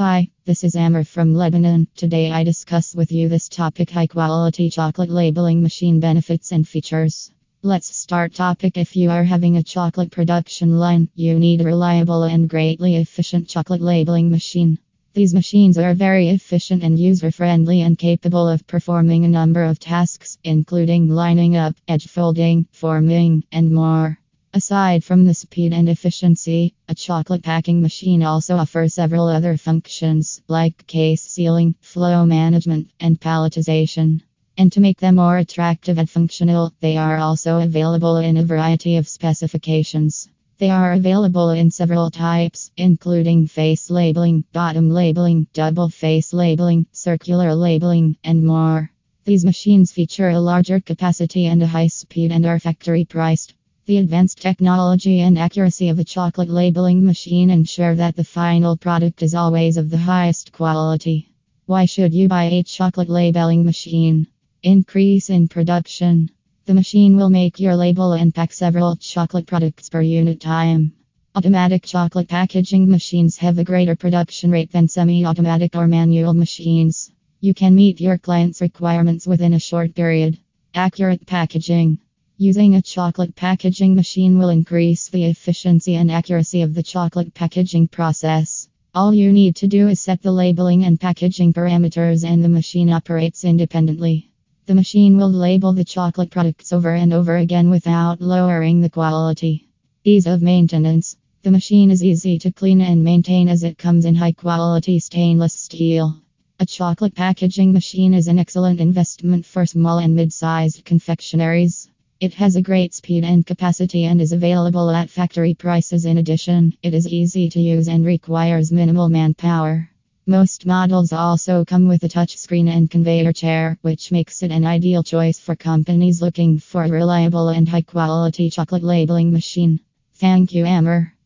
Hi, this is Amr from Lebanon. Today I discuss with you this topic high quality chocolate labeling machine benefits and features. Let's start topic if you are having a chocolate production line, you need a reliable and greatly efficient chocolate labeling machine. These machines are very efficient and user friendly and capable of performing a number of tasks including lining up, edge folding, forming, and more. Aside from the speed and efficiency, a chocolate packing machine also offers several other functions like case sealing, flow management, and palletization. And to make them more attractive and functional, they are also available in a variety of specifications. They are available in several types, including face labeling, bottom labeling, double face labeling, circular labeling, and more. These machines feature a larger capacity and a high speed and are factory priced. The advanced technology and accuracy of a chocolate labeling machine ensure that the final product is always of the highest quality. Why should you buy a chocolate labeling machine? Increase in production. The machine will make your label and pack several chocolate products per unit time. Automatic chocolate packaging machines have a greater production rate than semi automatic or manual machines. You can meet your client's requirements within a short period. Accurate packaging. Using a chocolate packaging machine will increase the efficiency and accuracy of the chocolate packaging process. All you need to do is set the labeling and packaging parameters, and the machine operates independently. The machine will label the chocolate products over and over again without lowering the quality. Ease of maintenance. The machine is easy to clean and maintain as it comes in high quality stainless steel. A chocolate packaging machine is an excellent investment for small and mid sized confectionaries. It has a great speed and capacity and is available at factory prices. In addition, it is easy to use and requires minimal manpower. Most models also come with a touchscreen and conveyor chair, which makes it an ideal choice for companies looking for a reliable and high quality chocolate labeling machine. Thank you, Amr.